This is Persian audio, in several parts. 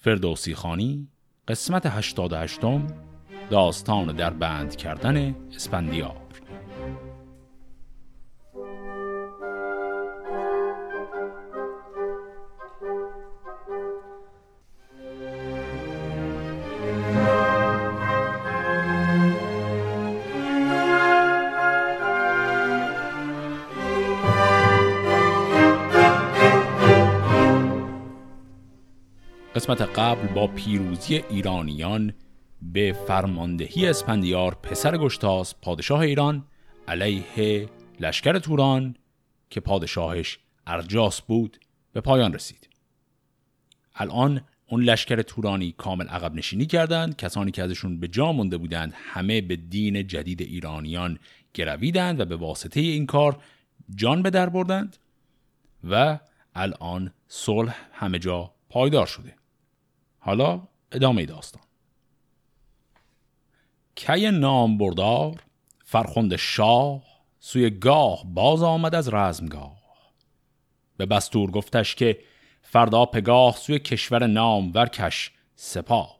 فردوسی خانی قسمت 88 داستان در بند کردن اسپندیار قسمت قبل با پیروزی ایرانیان به فرماندهی اسپندیار پسر گشتاس پادشاه ایران علیه لشکر توران که پادشاهش ارجاس بود به پایان رسید. الان اون لشکر تورانی کامل عقب نشینی کردند کسانی که ازشون به جا مونده بودند همه به دین جدید ایرانیان گرویدند و به واسطه این کار جان به در بردند و الان صلح همه جا پایدار شده. حالا ادامه داستان. کی نام بردار؟ فرخند شاه. سوی گاه باز آمد از رزمگاه. به بستور گفتش که فردا پگاه سوی کشور نام ورکش سپاه.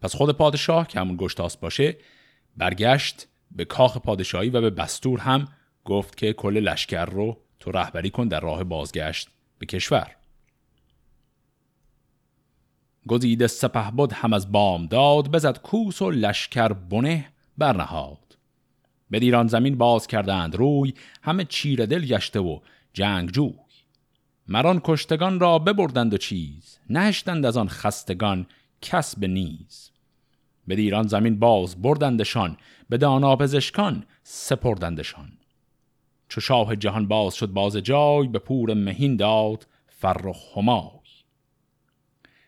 پس خود پادشاه که همون گشتاس باشه برگشت به کاخ پادشاهی و به بستور هم گفت که کل لشکر رو تو رهبری کن در راه بازگشت به کشور. گزیده سپه بود هم از بام داد بزد کوس و لشکر بنه برنهاد. به دیران زمین باز کردند روی همه چیر دل گشته و جوی. مران کشتگان را ببردند و چیز نهشتند از آن خستگان کس به نیز. به دیران زمین باز بردندشان به دانا پزشکان سپردندشان. چو شاه جهان باز شد باز جای به پور مهین داد فرخ همای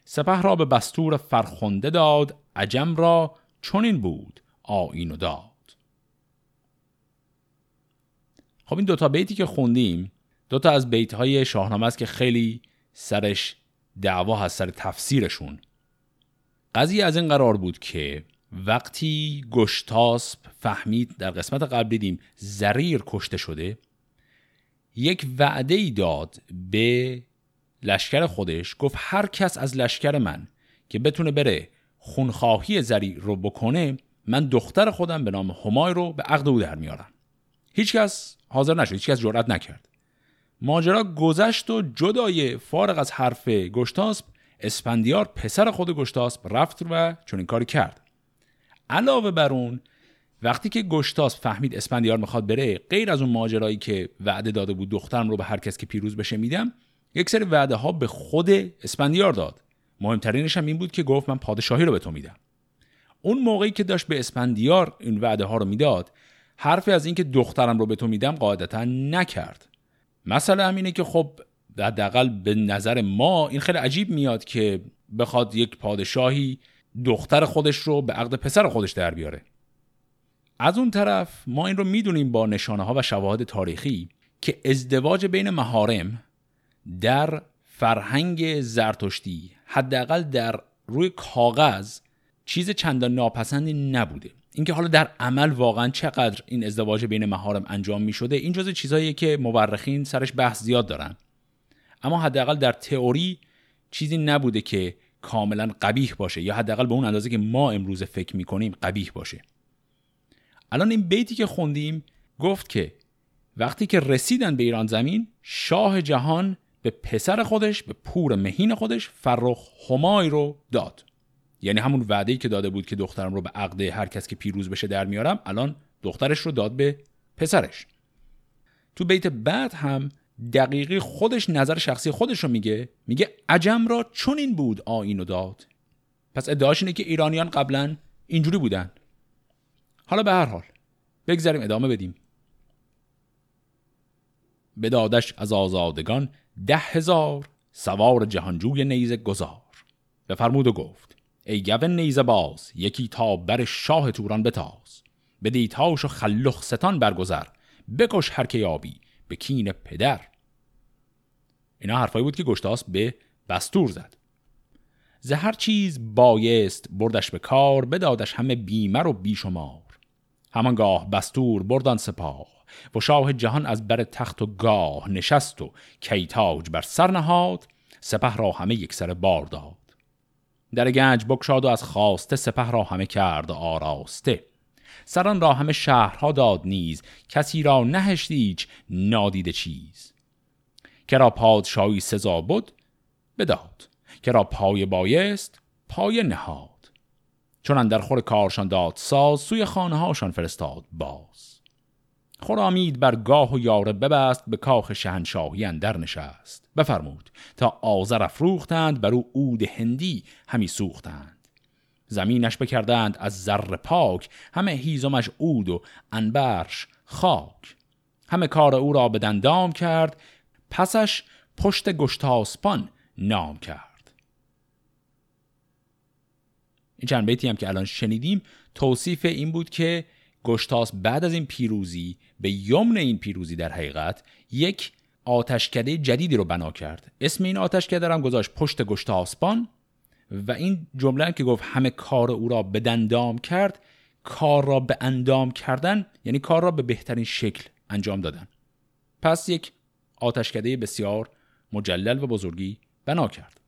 سپه را به بستور فرخنده داد عجم را چنین بود آین و داد. خب این دوتا بیتی که خوندیم دوتا از بیت های شاهنامه است که خیلی سرش دعوا هست سر تفسیرشون. قضیه از این قرار بود که وقتی گشتاسب فهمید در قسمت قبل دیدیم زریر کشته شده یک وعده ای داد به لشکر خودش گفت هر کس از لشکر من که بتونه بره خونخواهی زری رو بکنه من دختر خودم به نام همای رو به عقد او در میارم. هیچکس حاضر نشد هیچکس جرأت نکرد. ماجرا گذشت و جدای فارغ از حرف گشتاسب اسپندیار پسر خود گشتاسب رفت و چون این کاری کرد. علاوه بر اون وقتی که گشتاسب فهمید اسپندیار می‌خواد بره غیر از اون ماجرایی که وعده داده بود دخترم رو به هر کس که پیروز بشه میدم یک سری وعده ها به خود اسپندیار داد. مهمترینش هم این بود که گفت من پادشاهی رو به تو میدم. اون موقعی که داشت به اسپندیار این وعده ها رو می‌داد حرفی از اینکه دخترم رو به تو میدم قاعدتا نکرد. مثلا همینه که خب حداقل به نظر ما این خیلی عجیب میاد که بخواد یک پادشاهی دختر خودش رو به عقد پسر خودش در بیاره. از اون طرف ما این رو می‌دونیم با نشانه ها و شواهد تاریخی که ازدواج بین مهارم در فرهنگ زرتشتی حداقل در روی کاغذ چیز چندان ناپسندی نبوده. اینکه حالا در عمل واقعا چقدر این ازدواج بین مهارم انجام می شده این جزء چیزهایی که مورخین سرش بحث زیاد دارن. اما حداقل در تئوری چیزی نبوده که کاملا قبیح باشه یا حداقل به اون اندازه که ما امروز فکر می‌کنیم قبیح باشه. الان این بیتی که خوندیم گفت که وقتی که رسیدن به ایران زمین شاه جهان به پسر خودش به پور مهین خودش فرخ همای رو داد. یعنی همون وعده که داده بود که دخترم رو به عقد هر کس که پیروز بشه در میارم الان دخترش رو داد به پسرش. تو بیت بعد هم دقیقی خودش نظر شخصی خودش رو میگه میگه عجم را چون این بود آین و داد. پس ادعاش اینه که ایرانیان قبلا اینجوری بودن. حالا به هر حال بگذاریم ادامه بدیم. به دادش از آزادگان ده هزار سوار جهانجوی نیزه گذار بفرمود و گفت ای گون نیزه باز یکی تا بر شاه توران بتاز. به دیتاش و خلخ ستان برگذر. بکش هر که یابی به کین پدر. اینا حرفایی بود که گشتاس به بستور زد. زهر چیز بایست بردش به کار بدادش همه بیمر و بیشمار. همانگاه بستور بردان سپاه. و شاه جهان از بر تخت و گاه نشست و کیتاج بر سر نهاد سپه را همه یک سر بار داد. در گنج بکشاد و از خواسته سپه را همه کرد آراسته. سران را همه شهرها داد نیز کسی را نهشت هیچ نادیده چیز. که را پادشاهی سزا بود بداد. که را پای بایست پای نهاد. چون در خور کارشان داد ساز سوی خانه هاشان فرستاد باز. خرامید بر گاه و یاره ببست به کاخ شهنشاهی اندر نشست. بفرمود تا آذر افروختند بر او عود هندی همی سوختند. زمینش بکردند از زر پاک همه هیزمش عود و انبرش خاک. همه کار او را به دندام کرد پسش پشت گشتاسپان نام کرد. این چند بیتی هم که الان شنیدیم توصیف این بود که گشتاس بعد از این پیروزی به یمن این پیروزی در حقیقت یک آتشکده جدیدی رو بنا کرد. اسم این آتشکده هم گذاشت پشت گشتاسپان و این جمله که گفت همه کار او را به دندام کرد کار را به اندام کردن یعنی کار را به بهترین شکل انجام دادن. پس یک آتشکده بسیار مجلل و بزرگی بنا کرد.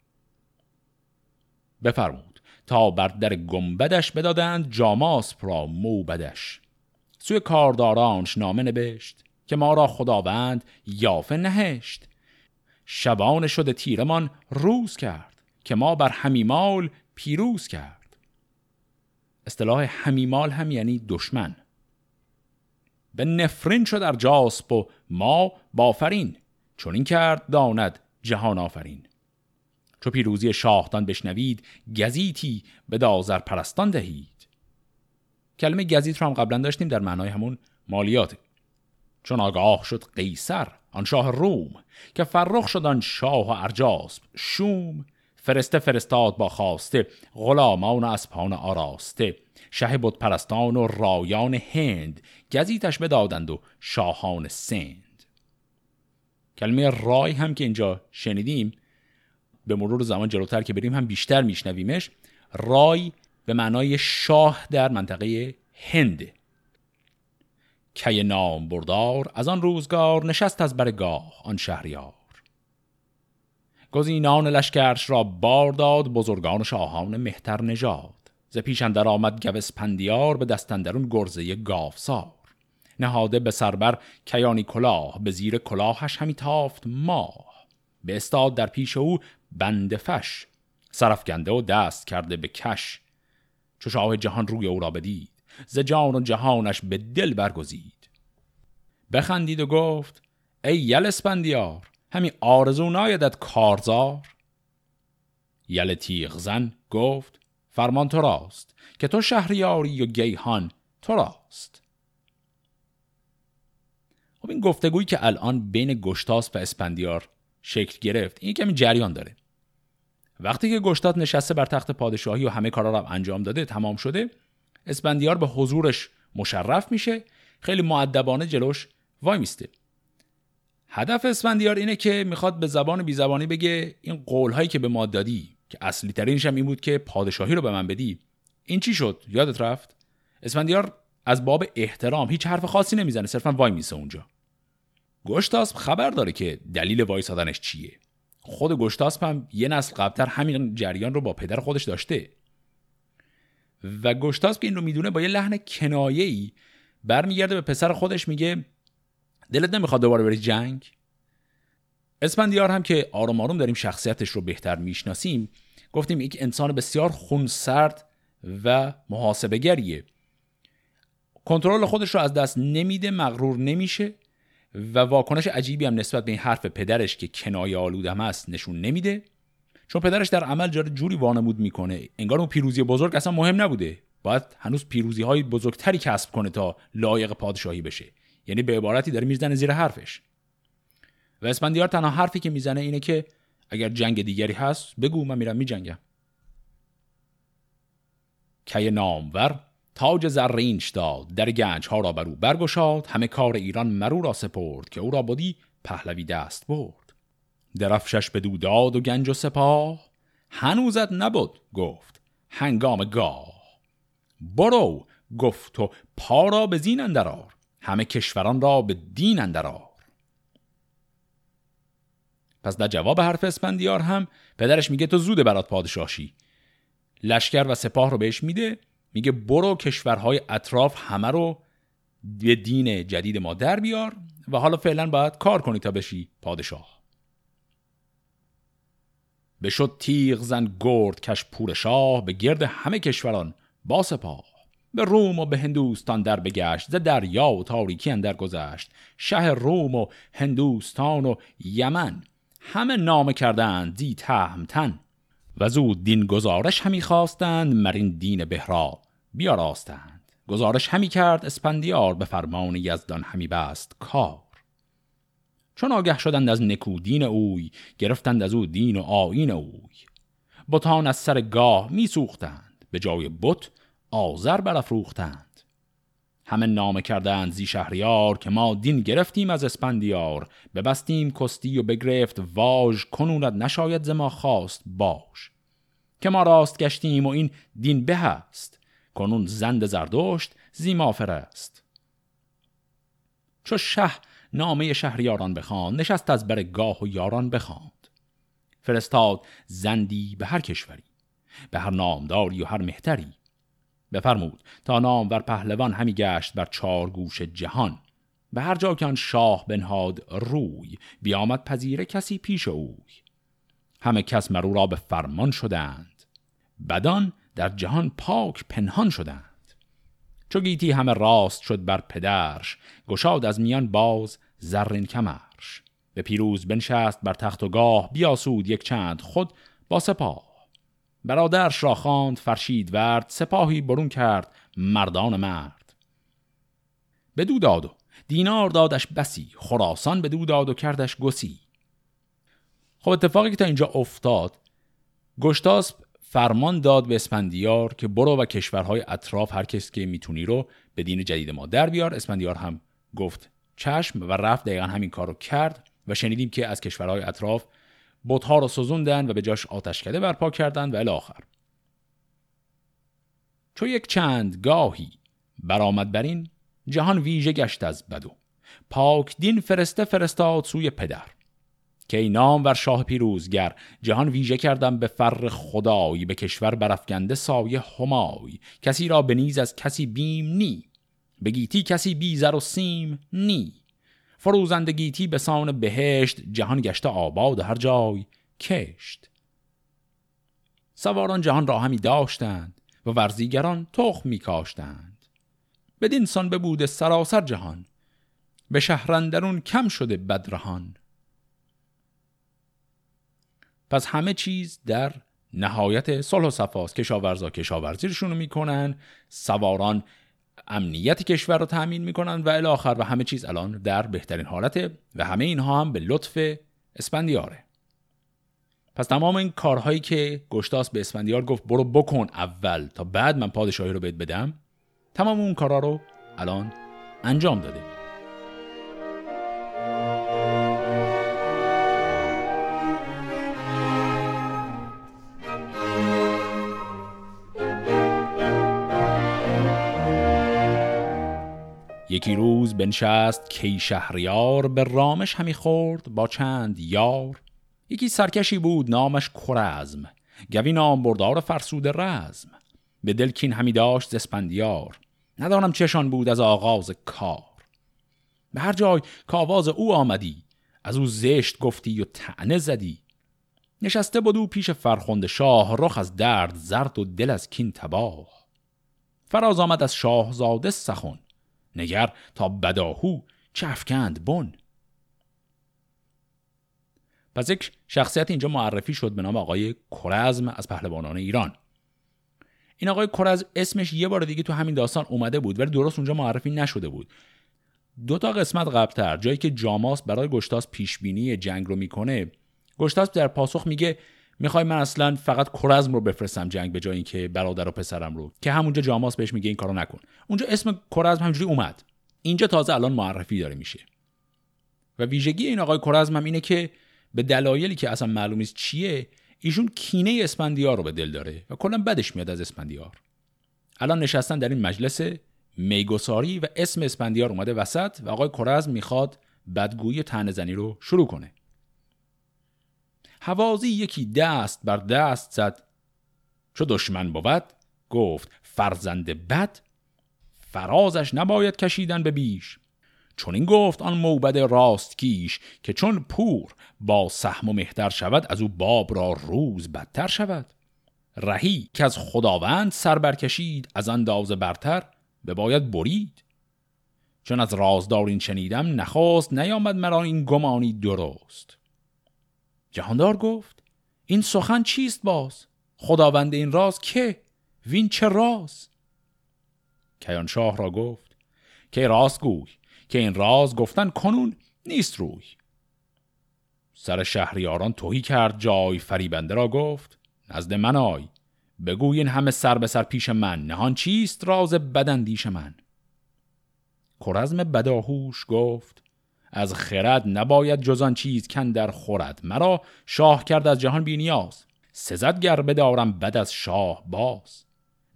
بفرمود تا بر در گنبدش بدادند جاماس را موبدش. سوی کاردارانش نامه نبشت که ما را خداوند یافه نهشت. شبان شده تیرمان روز کرد که ما بر همیمال پیروز کرد. اصطلاح همیمال هم یعنی دشمن. به نفرین شد در جاسپ و ما بافرین چون این کرد داند جهان آفرین. چو پیروزی شاهدان بشنوید گزیتی به دازر پرستان دهید. کلمه گزیت رو هم قبلا داشتیم در معنای همون مالیات. چون آگاه شد قیصر آن شاه روم که فرخ شد آن شاه ارجاسب شوم فرسته فرستاد با خواسته غلامان و اسپان آراسته. شه بود پرستان و رایان هند گزیتش بدادند و شاهان سند. کلمه رای هم که اینجا شنیدیم به مرور زمان جلوتر که بریم هم بیشتر میشنویمش. رای به معنای شاه در منطقه هند. کی نام بردار از آن روزگار نشست از برگاه آن شهریار. گزینان لشکرش را بار داد بزرگان شاهان مهتر نژاد. ز پیش اندر آمد گوس پندیار به دستندرون گرزه گافسار نهاده به سربر کیانی کلاه به زیر کلاهش همی تافت ماه. به استاد در پیش او بند فش. سرفگنده و دست کرده به کش. چو شاه جهان روی او را بدید ز جان و جهانش به دل برگزید. بخندید و گفت ای یل اسپندیار همی آرزو نایدت کارزار. یل تیغ زن گفت فرمان تو راست که تو شهریاری و گیهان تو راست. خب این گفتگویی که الان بین گشتاس و اسپندیار شکل گرفت این کمی جریان داره. وقتی که گشتات نشسته بر تخت پادشاهی و همه کارا رو انجام داده تمام شده اسپندیار به حضورش مشرف میشه خیلی معدبانه جلوش وای میسته. هدف اسفندیار اینه که می‌خواد به زبان بی زبانی بگه این قول هایی که به ما دادی که اصلی ترینش هم این بود که پادشاهی رو به من بدی. این چی شد؟ یادت رفت؟ اسفندیار از باب احترام هیچ حرف خاصی نمی‌زنه صرفا وای میسه اونجا. گشتاسپ خبر داره که دلیل وایسادنش چیه. خود گشتاسپ هم یه نسل قبلتر همین جریان رو با پدر خودش داشته. و گشتاسپ این رو می‌دونه با یه لحن کنایه‌ای برمیگرده به پسر خودش میگه دلت نمی‌خواد دوباره بری جنگ؟ اسپندیار هم که آروم آروم داریم شخصیتش رو بهتر می‌شناسیم گفتیم یک انسان بسیار خونسرد و محاسبگریه کنترل خودش رو از دست نمیده مغرور نمیشه. و واکنش عجیبی هم نسبت به این حرف پدرش که کنایه آلودم است نشون نمیده. چون پدرش در عمل جاره جوری وانمود می‌کنه. انگار اون پیروزی بزرگ اصلا مهم نبوده. باید هنوز پیروزی های بزرگتری کسب کنه تا لایق پادشاهی بشه. یعنی به عبارتی داره می‌زنه زیر حرفش. و اسپندیار تنها حرفی که می‌زنه اینه که اگر جنگ دیگری هست بگو من میرم میجنگم. کی نامور؟ تاج زرینش داد در گنج ها را برو برگشاد همه کار ایران مرو را سپرد که او را بودی پهلوی دست برد. درفشش به داد و گنج و سپاه هنوزت نبود گفت هنگام گاه. برو گفت و پا را به زین اندرار همه کشوران را به دین اندرار پس در جواب حرف اسپندیار هم پدرش میگه تو زود برات پادشاهی. لشکر و سپاه رو بهش میده میگه برو کشورهای اطراف همه رو به دین جدید ما در بیار و حالا فعلا باید کار کنی تا بشی پادشاه. بشد تیغ زن گرد کش پور شاه به گرد همه کشوران با سپاه. به روم و به هندوستان در بگشت ز دریا و تاریکی اندر گذشت. شه روم و هندوستان و یمن همه نامه کردند دی تهمتن و زود دین گزارش همی خواستند مرین دین بهرا بیاراستند. گزارش همی کرد اسپندیار به فرمان یزدان همی بست کار. چون آگه شدند از نکودین اوی گرفتند از او دین و آین اوی. بتان از سر گاه می سوختند به جای بت آذر برافروختند. همه نامه کردند زی شهریار که ما دین گرفتیم از اسپندیار ببستیم کستی و بگرفت واژ کنوند نشاید ز ما خواست باش. که ما راست گشتیم و این دین به است. کنون زند زردشت زیما است. چو شه نامه شهریاران بخواند نشست از بر گاه و یاران بخواند. فرستاد زندی به هر کشوری به هر نامداری و هر مهتری. بفرمود تا نام ور پهلوان همی گشت بر چار گوش جهان. به هر جا که آن شاه بنهاد روی بیامد پذیره کسی پیش اوی. همه کس مرو را به فرمان شدند. بدان در جهان پاک پنهان شدند. چو گیتی همه راست شد بر پدرش گشاد از میان باز زرین کمرش. به پیروز بنشست بر تخت و گاه بیاسود یک چند خود با سپاه. برادرش را خواند فرشید ورد سپاهی برون کرد مردان مرد. بدو داد و دینار دادش بسی خراسان بدو داد و کردش گسی. خب اتفاقی که تا اینجا افتاد گشتاسب فرمان داد به اسپندیار که برو و کشورهای اطراف هر کس که می‌تونی رو به دین جدید ما در بیار. اسپندیار هم گفت چشم و رفت دقیقا همین کار رو کرد و شنیدیم که از کشورهای اطراف بتها رو سوزوندن و به جاش آتشکده برپا کردند و الاخر. چو یک چند گاهی برآمد بر این جهان ویژه گشت از بدو. پاک دین فرسته فرستاد سوی پدر. که ای نام ور شاه پیروزگر جهان ویژه کردم به فر خدایی به کشور برافگنده سایه همای. کسی را بنیز از کسی بیم نی بگیتی کسی بیزر و سیم نی. فروزندگیتی به سان بهشت جهان گشته آباد هر جای کشت. سواران جهان را همی داشتند و ورزیگران تخم می کاشتند. بدین سان ببوده سراسر جهان به شهرندرون کم شده بدرهان. پس همه چیز در نهایت صلح و صفاست کشاورزا کشاورزیشون رو می‌کنن سواران امنیت کشور رو تأمین می‌کنن و الاخر و همه چیز الان در بهترین حالته و همه اینها هم به لطف اسپندیاره پس تمام این کارهایی که گشتاس به اسفندیار گفت برو بکن اول تا بعد من پادشاهی رو بهت بدم تمام اون کارها رو الان انجام داده. یکی روز بنشست کی شهریار به رامش همی خورد با چند یار. یکی سرکشی بود نامش کرزم. گوی نام بردار فرسود رزم. به دلکین همی داشت زسپندیار. ندانم چشان بود از آغاز کار. به هر جای که آواز او آمدی از او زشت گفتی و تعنه زدی. نشسته بود پیش فرخنده شاه رخ از درد زرد و دل از کین تباه. فراز آمد از شاهزاده سخن. نگر تا بداهو چفکند بن. پس یک شخصیت اینجا معرفی شد به نام آقای کرزم از پهلوانان ایران. این آقای کرزم اسمش یه بار دیگه تو همین داستان اومده بود ولی درست اونجا معرفی نشده بود. دو تا قسمت قبلتر جایی که جاماس برای گشتاس پیشبینی جنگ رو می‌کنه گشتاس در پاسخ میگه می‌خوای من اصلا فقط کرزم رو بفرستم جنگ به جای اینکه برادر و پسرم رو که همونجا جاماس بهش میگه این کارو نکن. اونجا اسم کرزم همجوری اومد. اینجا تازه الان معرفی داره میشه. و ویژگی این آقای کرزم هم اینه که به دلایلی که اصلا معلوم نیست چیه ایشون کینه اسپندیار رو به دل داره و کلا بدش میاد از اسپندیار الان نشستن در این مجلس میگساری و اسم اسپندیار اومده وسط و آقای کرزم می‌خواد بدگویی تنزنی رو شروع کنه. حوازی یکی دست بر دست زد. چو دشمن بود گفت فرزند بد فرازش نباید کشیدن به بیش. چون این گفت آن موبد راست کیش که چون پور با سهم و مهتر شود از او باب را روز بدتر شود. رهی که از خداوند سر برکشید از انداز برتر به باید برید. چون از رازدار این شنیدم نخواست نیامد مرا این گمانی درست. جهاندار گفت این سخن چیست باز؟ خداوند این راز که؟ وین چه راز؟ کیان شاه را گفت که راست گوی که این راز گفتن کنون نیست روی. سر شهریاران توهی کرد جای فریبنده را گفت نزد من آی بگوی این همه سر به سر پیش من نهان چیست راز بدندیش من؟ کرزم بداهوش گفت از خرد نباید جزان چیز کن در خورد. مرا شاه کرد از جهان بینیاز سزد گر بدارم بد از شاه باز.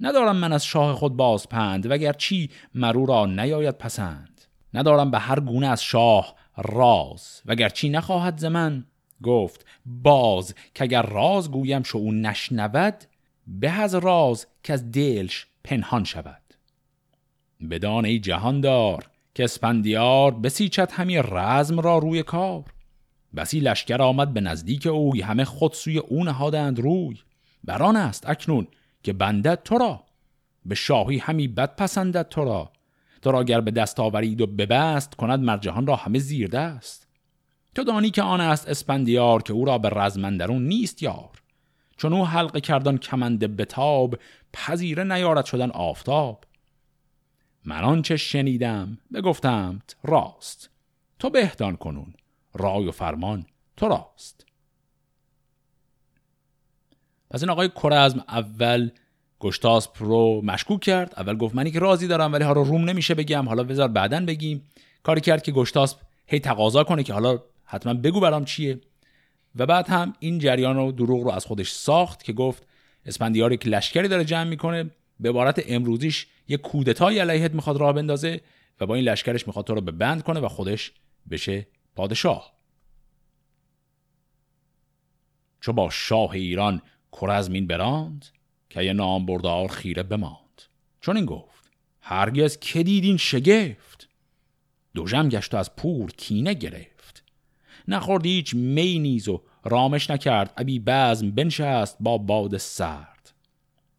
ندارم من از شاه خود باز پند وگر چی مرو را نیاید پسند. ندارم به هر گونه از شاه راز. وگر چی نخواهد ز من؟ گفت باز که اگر راز گویم شو او نشنود به از راز که از دلش پنهان شود. بدان ای جهاندار که اسپندیار بسیچت همی رزم را روی کار. بسی لشکر آمد به نزدیک اوی همه خود سوی او نهادند روی. بران است اکنون که بندد تو را. به شاهی همی بد پسندد تو را. تو را گر به دست آورید و ببست کند مرجهان را همه زیر دست. تو دانی که آن است اسپندیار که او را به رزمندرون نیست یار. چون او حلقه کردن کمند بتاب پذیره نیارد شدن آفتاب. من آنچه شنیدم بگفتم راست. تو بهدان کنون رای و فرمان تو راست. پس این آقای کرزم اول گشتاسپ رو مشکوک کرد. اول گفت منی که راضی دارم ولی ها رو روم نمیشه بگم. حالا بذار بعدن بگیم. کاری کرد که گشتاسپ هی تقاضا کنه که حالا حتما بگو برام چیه. و بعد هم این جریان رو دروغ رو از خودش ساخت که گفت اسپندیاری که لشکری داره جمع می‌کنه به عبارت امروزیش یه کودتای علیهت می‌خواد راه بندازه و با این لشکرش می‌خواد تو رو به بند کنه و خودش بشه پادشاه. چو با شاه ایران کرزمین براند که یه نام بردار خیره بماند. چون این گفت هرگز که دیدین شگفت دوژم گشت و از پور کینه گرفت. نخورد هیچ می نیز و رامش نکرد. ابی بزم بنشست با باد سرد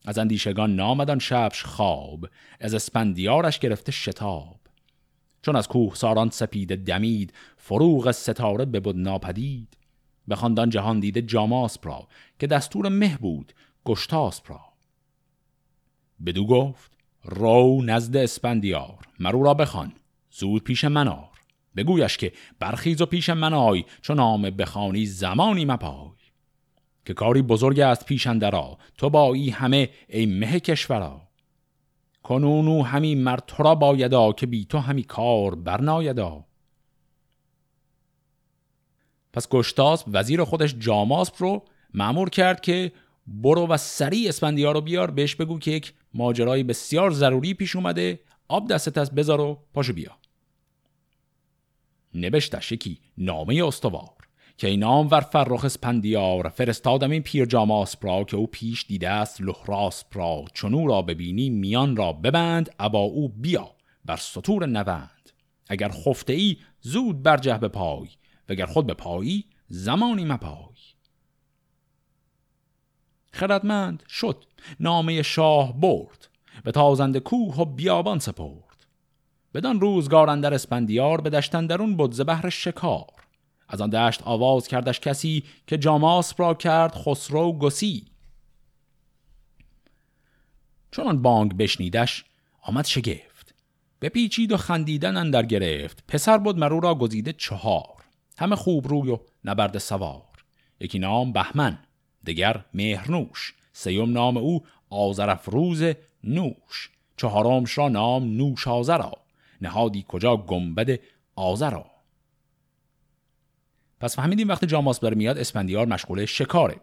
از اندیشگان نامدان شبش خواب از اسپندیارش گرفته شتاب. چون از کوه ساران سپیده دمید فروغ ستاره ببود ناپدید. به خاندان جهان دیده جاماس را که دستور مه بود گشتاس را بدو گفت رو نزد اسپندیار مرو را بخوان زود پیش منار بگویش که برخیز و پیش من آی چون نام بخوانی زمانی مپای. که کاری بزرگ است پیش اندرا تو با ای همه ای مه کشورا. کنونو همی مرد تو را بایدا که بی تو همی کار برنایدا. پس گشتاسب وزیر خودش جاماسپ رو معمور کرد که برو و سریع اسفندیار رو بیار. بهش بگو که یک ماجرای بسیار ضروری پیش اومده. آب دستت از بذار و پاشو بیا. نبشتش یکی نامه استوار که این ور فرخ اسپندیار فرستادم این پیر جاماسپ را که او پیش دیده است لحراسپ را چون او را ببینی میان را ببند ابا او بیا بر سطور نوند اگر خفته ای زود برجه به پای وگر خود به پایی زمانی مپای. خردمند شد نامه شاه برد به تازند کوه و بیابان سپرد. بدان روزگار اندر اسپندیار به دشتن درون بود بهر شکار. از آن دشت آواز کردش کسی که جاماس را کرد خسرو گسی. چون آن بانگ بشنیدش آمد شگفت. بپیچید و خندیدن اندر گرفت. پسر بود مرو را گزیده چهار. همه خوب روی و نبرد سوار. یکی نام بهمن دگر مهرنوش. سیوم نام او آزرفروز نوش. چهارمش را نام نوش آزرا نهادی کجا گنبد آزرا پس فهمیدیم وقتی جاماس داره میاد اسپندیار مشغول شکاره.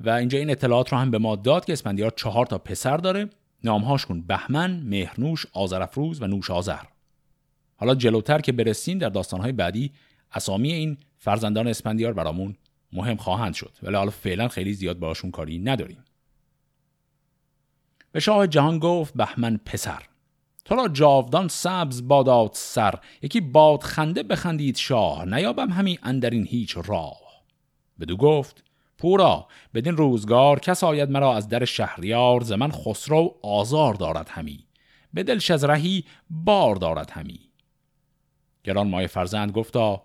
و اینجا این اطلاعات رو هم به ما داد که اسپندیار چهار تا پسر داره. نامهاش کن بهمن، مهرنوش، آزرفروز و نوش آزر حالا جلوتر که برسیم در داستانهای بعدی اسامی این فرزندان اسپندیار برامون مهم خواهند شد. ولی حالا فعلا خیلی زیاد باشون کاری نداریم. به شاه جهان گفت بهمن پسر. تو را جاودان سبز بادات سر یکی باد خنده بخندید شاه نیابم همی اندرین هیچ راه. بدو گفت پورا بدین روزگار کس آید مرا از در شهریار ز من خسرو آزار دارد همی. به دلش از رهی بار دارد همی. گران مای فرزند گفتا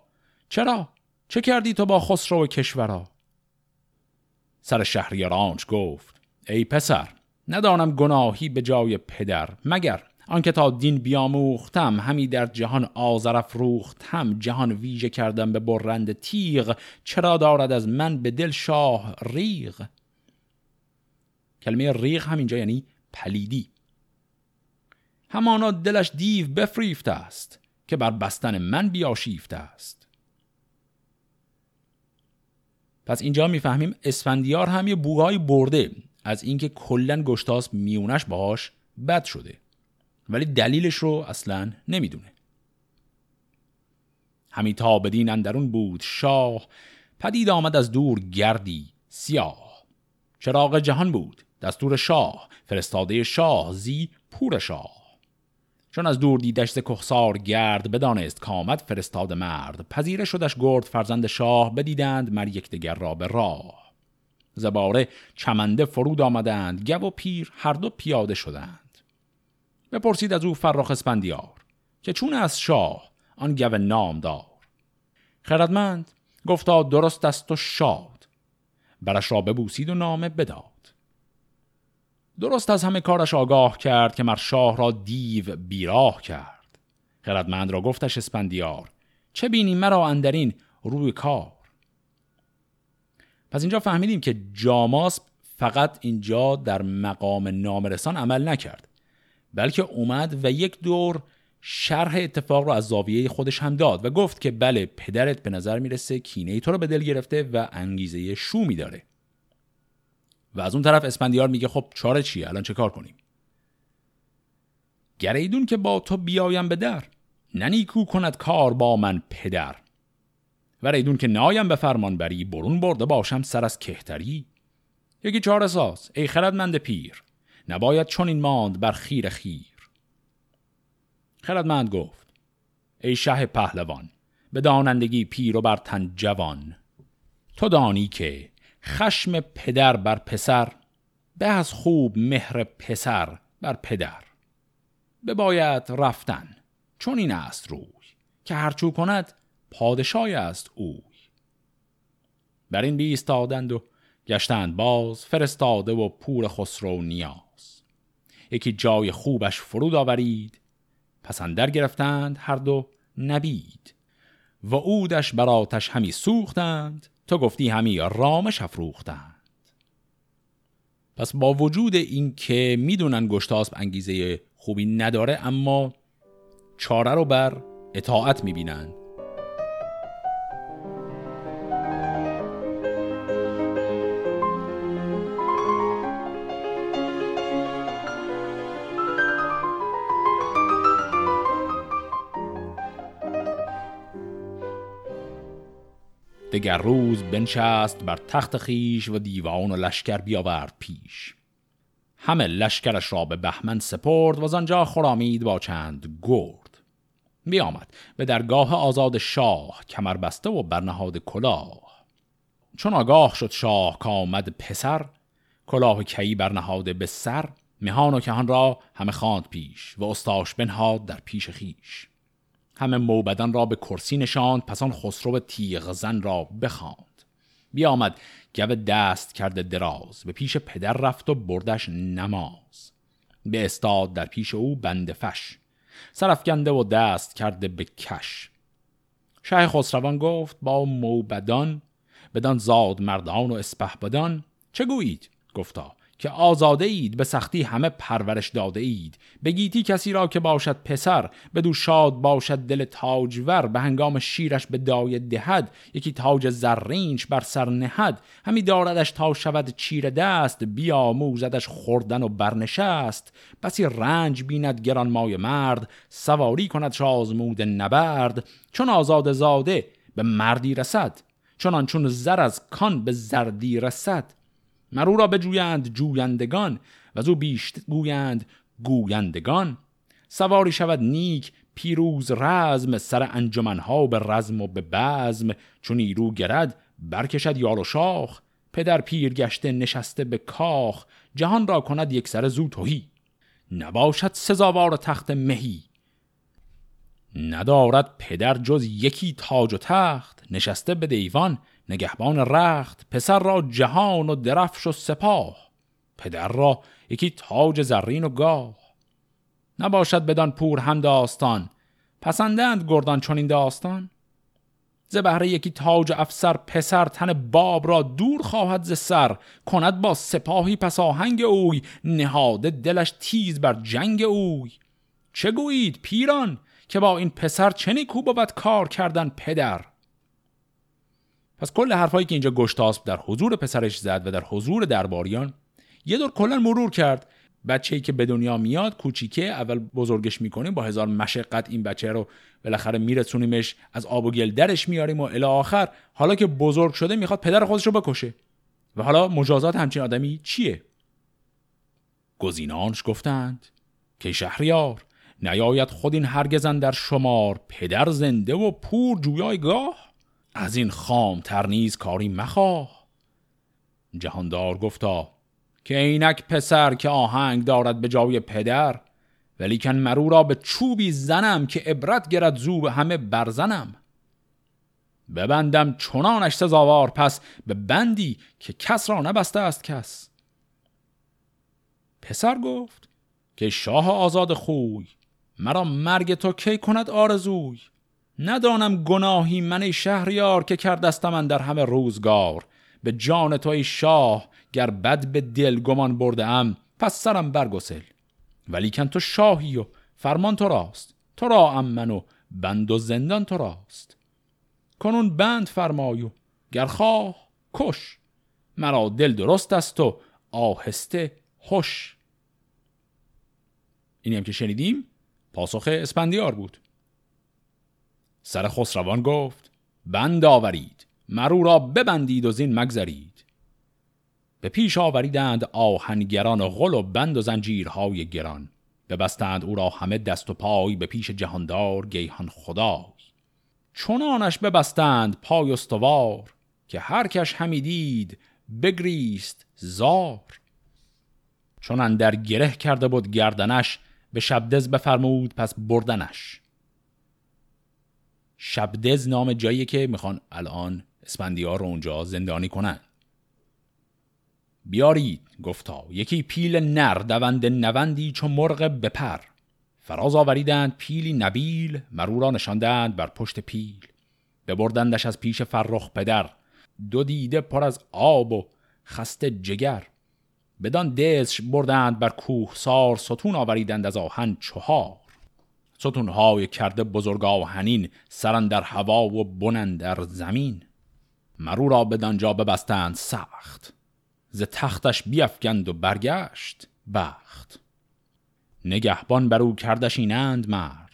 چرا؟ چه کردی تو با خسرو کشورا؟ سر شهریارانش گفت ای پسر ندانم گناهی به جای پدر مگر آنکه تا دین بیاموختم همی در جهان آزرف روختم جهان ویژه کردم به برند تیغ چرا دارد از من به دل شاه ریغ؟ کلمه ریغ همینجا یعنی پلیدی. همانا دلش دیو بفریفته است که بر بستن من بیاشیفته است. پس اینجا می‌فهمیم اسفندیار هم یه بوهای برده از اینکه کلا گشتاس میونش باهاش بد شده. ولی دلیلش رو اصلا نمی‌دونه. همی تا بدین اندرون بود شاه پدید آمد از دور گردی سیاه. چراغ جهان بود دستور شاه فرستاده شاه زی پور شاه. چون از دور دیدش ز کخسار گرد بدانست کامد فرستاد مرد. پذیره شدش گرد فرزند شاه بدیدند مر یکدیگر را به راه. زباره چمنده فرود آمدند گو و پیر هر دو پیاده شدند. بپرسید از او فرخ اسپندیار که چون از شاه آن گو نامدار. خردمند گفتا درست است و شاد برش را ببوسید و نامه بداد. درست از همه کارش آگاه کرد که مر شاه را دیو بیراه کرد. خردمند را گفتش اسپندیار چه بینی مرا اندرین روی کار؟ پس اینجا فهمیدیم که جاماس فقط اینجا در مقام نامرسان عمل نکرد. بلکه اومد و یک دور شرح اتفاق رو از زاویه خودش هم داد و گفت که بله پدرت به نظر می‌رسه کینه تو رو به دل گرفته و انگیزه شومی داره. و از اون طرف اسپندیار میگه خب چاره چیه؟ الان چه کار کنیم؟ گریدون که با تو بیایم به در ننیکو کند کار با من پدر. و ریدون که نایم به فرمان بری برون برده باشم سر از کهتری. یکی چهار ساز ای خردمند پیر نباید چون این ماند بر خیر خیر. خردمند گفت ای شه پهلوان به دانندگی پیر و بر تن جوان. تو دانی که خشم پدر بر پسر به از خوب مهر پسر بر پدر. بباید رفتن چون این است روی که هرچو کند پادشای است اوی. بر این بیستادند و گشتند باز فرستاده و پور خسرو نیاز یکی جای خوبش فرود آورید. پسندر گرفتند هر دو نبید. و اودش براتش همی سوختند. تو گفتی همی رامش افروختند. پس با وجود این که می‌دونن گشتاسب انگیزه خوبی نداره اما چاره رو بر اطاعت می‌بینند. دگر روز بنشست بر تخت خیش و دیوان و لشکر بیاورد پیش. همه لشکرش را به بهمن سپرد و آنجا خرامید با چند گرد. بیامد به درگاه آزاد شاه کمر بسته و برنهاد کلاه. چون آگاه شد شاه که آمد پسر کلاه کی برنهاده به سر مهان و کهان را همه خواند پیش و استاش بنهاد در پیش خیش همه موبدان را به کرسی نشاند پس آن خسرو تیغ زن را بخواند. بیامد گو دست کرده دراز به پیش پدر رفت و بردش نماز. به استاد در پیش او بند فش سرفگنده و دست کرده به کش. شه خسروان گفت با موبدان بدان زاد مردان و اسپهبدان چه گویید؟ گفتا که آزاده اید به سختی همه پرورش داده اید بگیتی کسی را که باشد پسر بدو شاد باشد دل تاجور به هنگام شیرش به دای دهد یکی تاج زرینش بر سر نهد. همی داردش تا شود چیر دست بیا موزدش خوردن و برنشست. بسی رنج بیند گران مای مرد سواری کند شازمود نبرد. چون آزاد زاده به مردی رسد چون چون زر از کان به زردی رسد. مرو را بجویند جویندگان و او بیشت گویند گویندگان. سواری شود نیک پیروز رزم سر انجمنها به رزم و به بزم. چون نیرو گرد برکشد یار و شاخ پدر پیر گشته نشسته به کاخ. جهان را کند یک سر زو توهی نباشد سزاوار تخت مهی. ندارد پدر جز یکی تاج و تخت. نشسته به دیوان نگهبان رخت پسر را جهان و درفش و سپاه پدر را یکی تاج زرین و گاه. نباشد بدان پور هم داستان پسندند گردان چون این داستان؟ ز بهره یکی تاج افسر پسر تن باب را دور خواهد ز سر کند با سپاهی پس آهنگ اوی نهاده دلش تیز بر جنگ اوی. چه گویید پیران که با این پسر چه نیکو کار کردن پدر؟ پس کل حرفایی که اینجا گشتاسب در حضور پسرش زد و در حضور درباریان یه دور کلا مرور کرد. بچه‌ای که به دنیا میاد کوچیکه اول بزرگش می‌کنیم با هزار مشقت این بچه رو بالاخره میرسونیمش از آب و گل درش میاریم و الی آخر. حالا که بزرگ شده می‌خواد پدر خودش رو بکشه. و حالا مجازات همچین آدمی چیه؟ گزینانش گفتند که شهریار نیاید خود این هرگزن در شمار. پدر زنده و پور جویای گاه؟ از این خام ترنیز کاری مخواه. جهاندار گفتا که اینک پسر که آهنگ دارد به جای پدر ولیکن مرو را به چوبی زنم که عبرت گرد زوب همه برزنم ببندم چنانش سزاوار پس به بندی که کس را نبسته است کس. پسر گفت که شاه آزاد خوی مرا مرگ تو کی کند آرزوی؟ ندانم گناهی من شهریار که کردستم من در همه روزگار. به جان توی شاه گر بد به دل گمان برده ام پس سرم برگسل. ولیکن تو شاهی و فرمان تو راست. تو را امن و بند و زندان تو راست. کنون بند فرمایو گر خواه کش. مرا دل درست است و آهسته خوش اینی هم که شنیدیم پاسخ اسپندیار بود. سر خسروان گفت بند آورید مرو را ببندید و زین مگذرید. به پیش آوریدند آهنگران غل و بند و زنجیرهای گران. ببستند او را همه دست و پای به پیش جهاندار گیهان خدای. چنانش ببستند پای استوار که هر کش همی دید بگریست زار. چون در گره کرده بود گردنش به شبدز بفرمود پس بردنش. شبدز نام جایی که می‌خوان الان اسپندیار رو اونجا زندانی کنن. بیارید گفتا. یکی پیل نر دوند نوندی چو مرغ بپر. فراز آوریدند پیلی نبیل مرو را نشاندند بر پشت پیل. ببردندش از پیش فرخ پدر. دو دیده پر از آب و خسته جگر. بدان دزش بردند بر کوه سار ستون آوریدند از آهن چهار. ستونهای کرده بزرگ آهنین سرن در هوا و بنن در زمین. مرو را بدانجا ببستند سخت ز تختش بیافگند و برگشت بخت. نگهبان بر او کردش اینند مرد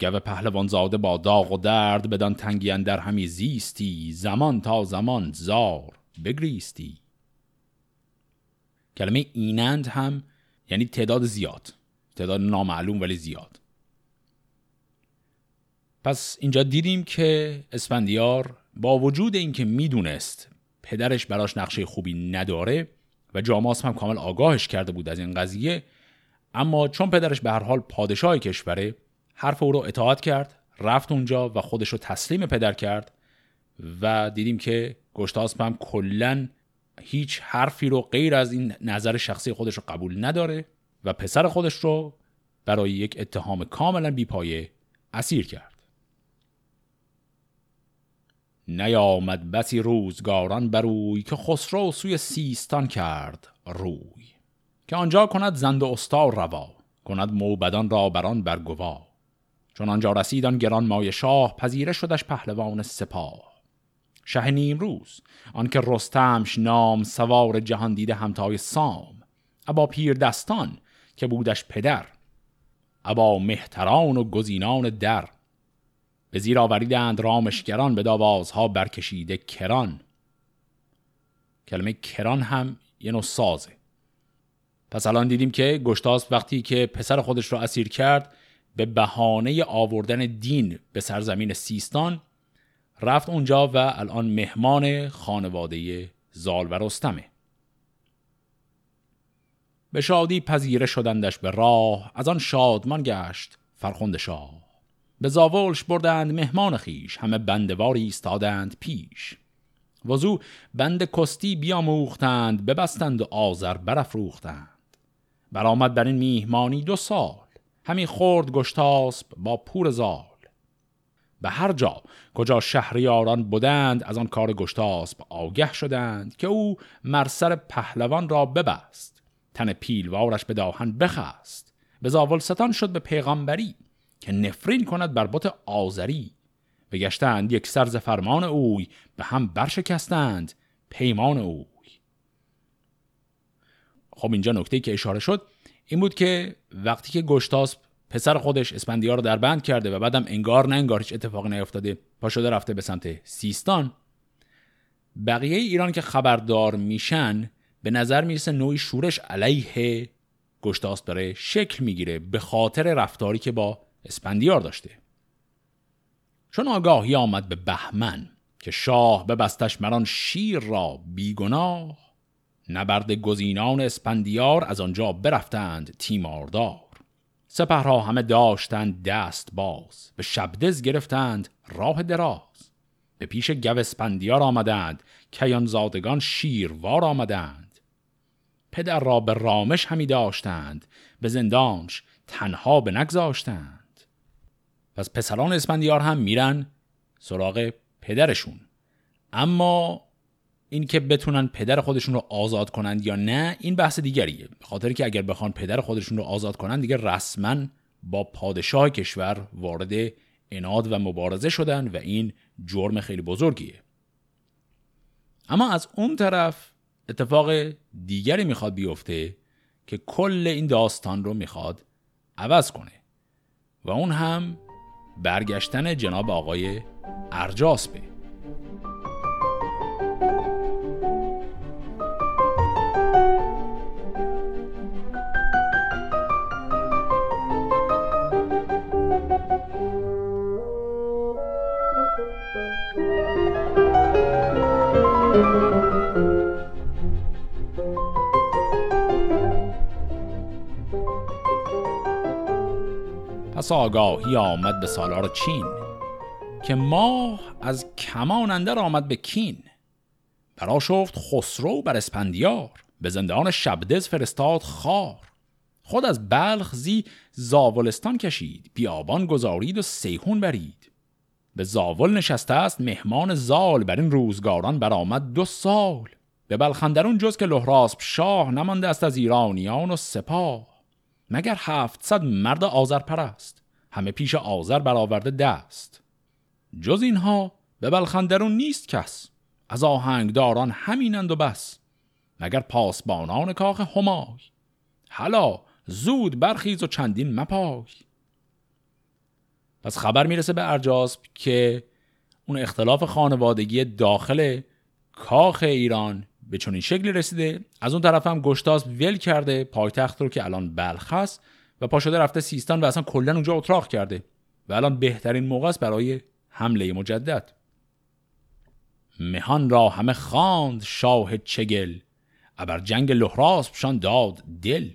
گو پهلوان زاده با داغ و درد بدان تنگی در همی زیستی زمان تا زمان زار بگریستی. کلمه اینند هم یعنی تعداد زیاد تعداد نامعلوم ولی زیاد. پس اینجا دیدیم که اسفندیار با وجود اینکه می‌دونست پدرش براش نقشه خوبی نداره و جاماس هم کامل آگاهش کرده بود از این قضیه اما چون پدرش به هر حال پادشاه کشوره حرف او رو اطاعت کرد رفت اونجا و خودش رو تسلیم پدر کرد و دیدیم که گشتاسپ هم کلا هیچ حرفی رو غیر از این نظر شخصی خودش رو قبول نداره و پسر خودش رو برای یک اتهام کاملا بیپایه اسیر کرد. نیامد بسی روزگاران بروی که خسرو سوی سیستان کرد روی. که آنجا کند زند و استار روا کند موبدان را بران برگوا چون آنجا رسیدان گران مای شاه پذیره شدش پهلوان سپاه. شه نیمروز آنکه رستمش نام سوار جهان دیده همتای سام. ابا پیر دستان که بودش پدر. ابا مهتران و گزینان در. به زیر آوریدند رامشگران به داوازها برکشیده کران. کلمه کران هم یه نوع سازه. پس الان دیدیم که گشتاس وقتی که پسر خودش رو اسیر کرد به بهانه آوردن دین به سرزمین سیستان رفت اونجا و الان مهمان خانواده زال و رستمه. به شادی پذیره شدندش به راه از آن شادمان گشت فرخنده شاه. به زاولش بردند مهمان خیش همه بندواری ایستادند پیش. وزو بند کستی بیاموختند ببستند و آذر برافروختند. برآمد بر این میهمانی دو سال همی خورد گشتاسب با پور زال. به هر جا کجا شهریاران بودند از آن کار گشتاسب آگه شدند که او مرسر پهلوان را ببست. تن پیلوارش به داهن بخست. به زاول ستان شد به پیغامبری که نفرین کند بر بت آذری. بگشتند یک سرز فرمان اوی به هم برشکستند پیمان اوی. خب اینجا نکته که اشاره شد این بود که وقتی که گشتاسب پسر خودش اسپندیار رو در بند کرده و بعدم انگار نه انگار هیچ اتفاقی نیفتاده پا شده رفته به سمت سیستان بقیه ایران که خبردار میشن به نظر می‌رسه نوعی شورش علیه گشتاس داره شکل می‌گیره به خاطر رفتاری که با اسپندیار داشته. چون آگاهی آمد به بهمن که شاه ببستش مران شیر را بیگناه نبرد گزینان اسپندیار از آنجا برفتند تیماردار. سپه را همه داشتند دست باز به شبدز گرفتند راه دراز. به پیش گو اسپندیار آمدند کیان زادگان شیروار آمدند. پدر را به رامش همی داشتند به زندانش تنها به نگذاشتند پس پسران اسپندیار هم میرن سراغ پدرشون. اما این که بتونن پدر خودشون رو آزاد کنند یا نه این بحث دیگریه. به خاطر که اگر بخوان پدر خودشون رو آزاد کنند دیگه رسما با پادشاه کشور وارد اناد و مبارزه شدن و این جرم خیلی بزرگیه. اما از اون طرف اتفاق دیگری می‌خواد بیفته که کل این داستان رو می‌خواد عوض کنه. و اون هم برگشتن جناب آقای ارجاسبه پس آگاهی آمد به سالار چین که ماه از کمان اندر آمد به کین. برا شفت خسرو بر اسپندیار به زندان شبدز فرستاد خار. خود از بلخ زی زاولستان کشید بیابان گذارید و سیهون برید. به زاول نشسته است مهمان زال بر این روزگاران برآمد دو سال. به بلخندرون جز که لحراسب شاه نمانده است از ایرانیان و سپاه. مگر هفتصد مرد آذر پرست همه پیش آذر برآورده دست. جز اینها به بلخندرون نیست کس. از آهنگداران همینند و بس. مگر پاسبانان کاخ همای؟ حالا زود برخیز و چندین مپای. پس خبر می‌رسه به ارجاسب که اون اختلاف خانوادگی داخل کاخ ایران به چنین شکلی رسیده. از اون طرف هم گشتاس ول کرده پایتخت رو که الان بلخ هست و پاشده رفته سیستان و اصلا کلا اونجا اتراق کرده و الان بهترین موقع است برای حمله مجدد. مهان را همه خواند شاه چگل. ابر جنگ لحراسبشان داد دل.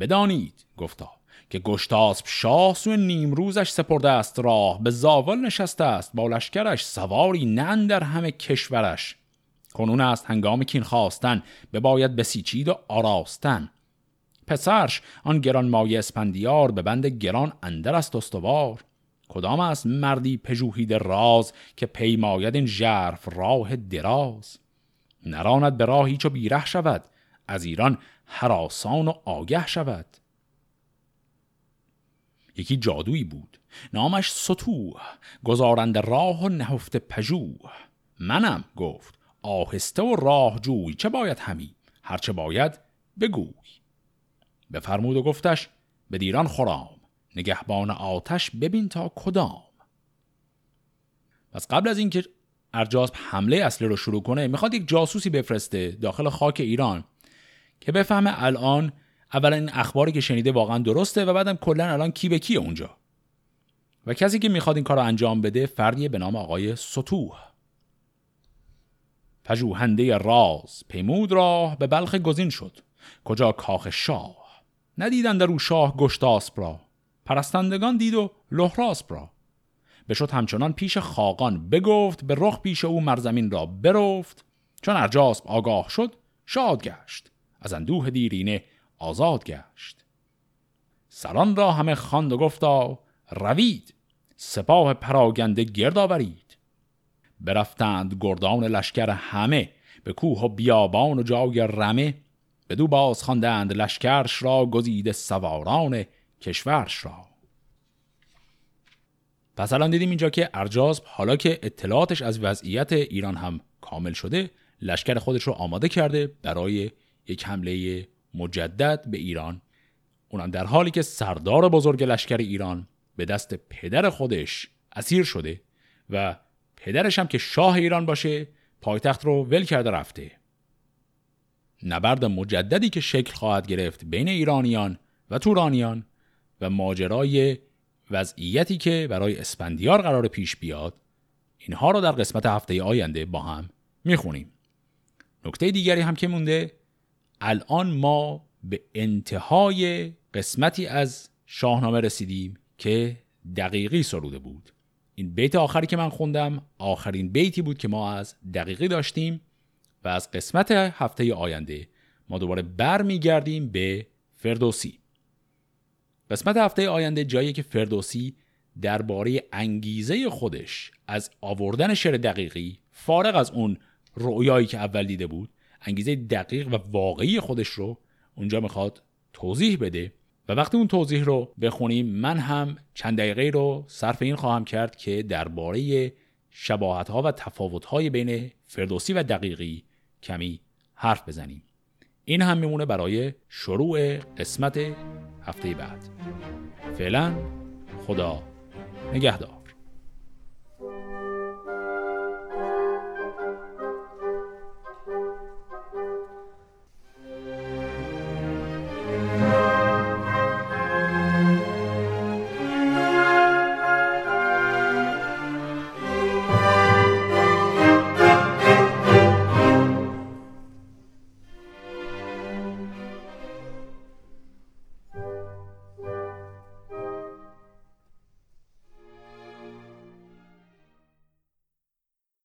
بدانید گفتا که گشتاسب شاه سوی نیمروزش سپرده است راه. به زاول نشسته است با لشکرش سواری نه در همه کشورش. کنون است هنگام کین خواستن به باید بسیچید و آراستن. پسرش آن گران مایه اسپندیار به بند گران اندر است استوار. کدام است مردی پژوهید راز که پیماید این ژرف راه دراز؟ نراند به راهی چو بیره شود از ایران حراسان و آگه شود. یکی جادویی بود نامش سطوح گزارند راه و نهفته پژوه منم گفت آهسته و راه جوی چه باید همی؟ هرچه باید بگوی. بفرمود و گفتش به دیران خورام نگهبان آتش ببین تا کدام. پس قبل از اینکه ارجاسب حمله اصلی رو شروع کنه می‌خواد یک جاسوسی بفرسته داخل خاک ایران که بفهمه الان اولا این اخباری که شنیده واقعا درسته و بعدم کلا الان کی به کیه اونجا. و کسی که می‌خواد این کار رو انجام بده فردیه به نام آقای سطوح. پژوهنده راز پیمود راه به بلخ گزین شد کجا کاخ شاه. ندیدند در او شاه گشتاسپ را پرستندگان دید و لحراسپ را. بشد همچنان پیش خاقان بگفت به رخ پیش او مرزمین را برفت. چون ارجاسب آگاه شد شاد گشت از اندوه دیرینه آزاد گشت. سران را همه خواند و گفتا روید سپاه پراگنده گرد آورید. برفتند گردان لشکر همه به کوه و بیابان و جای رمه. دو باز خواندند لشکرش را گزیده سواران کشورش را. پس الان دیدیم اینجا که ارجاسب حالا که اطلاعاتش از وضعیت ایران هم کامل شده لشکر خودش رو آماده کرده برای یک حمله مجدد به ایران. اونم در حالی که سردار بزرگ لشکر ایران به دست پدر خودش اسیر شده و پدرش هم که شاه ایران باشه پایتخت رو ول کرده رفته. نبرد مجددی که شکل خواهد گرفت بین ایرانیان و تورانیان و ماجرای وضعیتی که برای اسپندیار قرار پیش بیاد اینها رو در قسمت هفته آینده با هم می‌خونیم. نکته دیگری هم که مونده الان ما به انتهای قسمتی از شاهنامه رسیدیم که دقیقی سروده بود. این بیت آخری که من خوندم آخرین بیتی بود که ما از دقیقی داشتیم و از قسمت هفته آینده ما دوباره برمیگردیم به فردوسی. قسمت هفته آینده جایی که فردوسی درباره انگیزه خودش از آوردن شعر دقیقی فارغ از اون رؤیایی که اول دیده بود انگیزه دقیق و واقعی خودش رو اونجا می‌خواد توضیح بده. و وقتی اون توضیح رو بخونیم من هم چند دقیقه رو صرف این خواهم کرد که درباره شباهت ها و تفاوت های بین فردوسی و دقیقی کمی حرف بزنیم. این هم میمونه برای شروع قسمت هفته بعد. فعلا خدا نگهدار.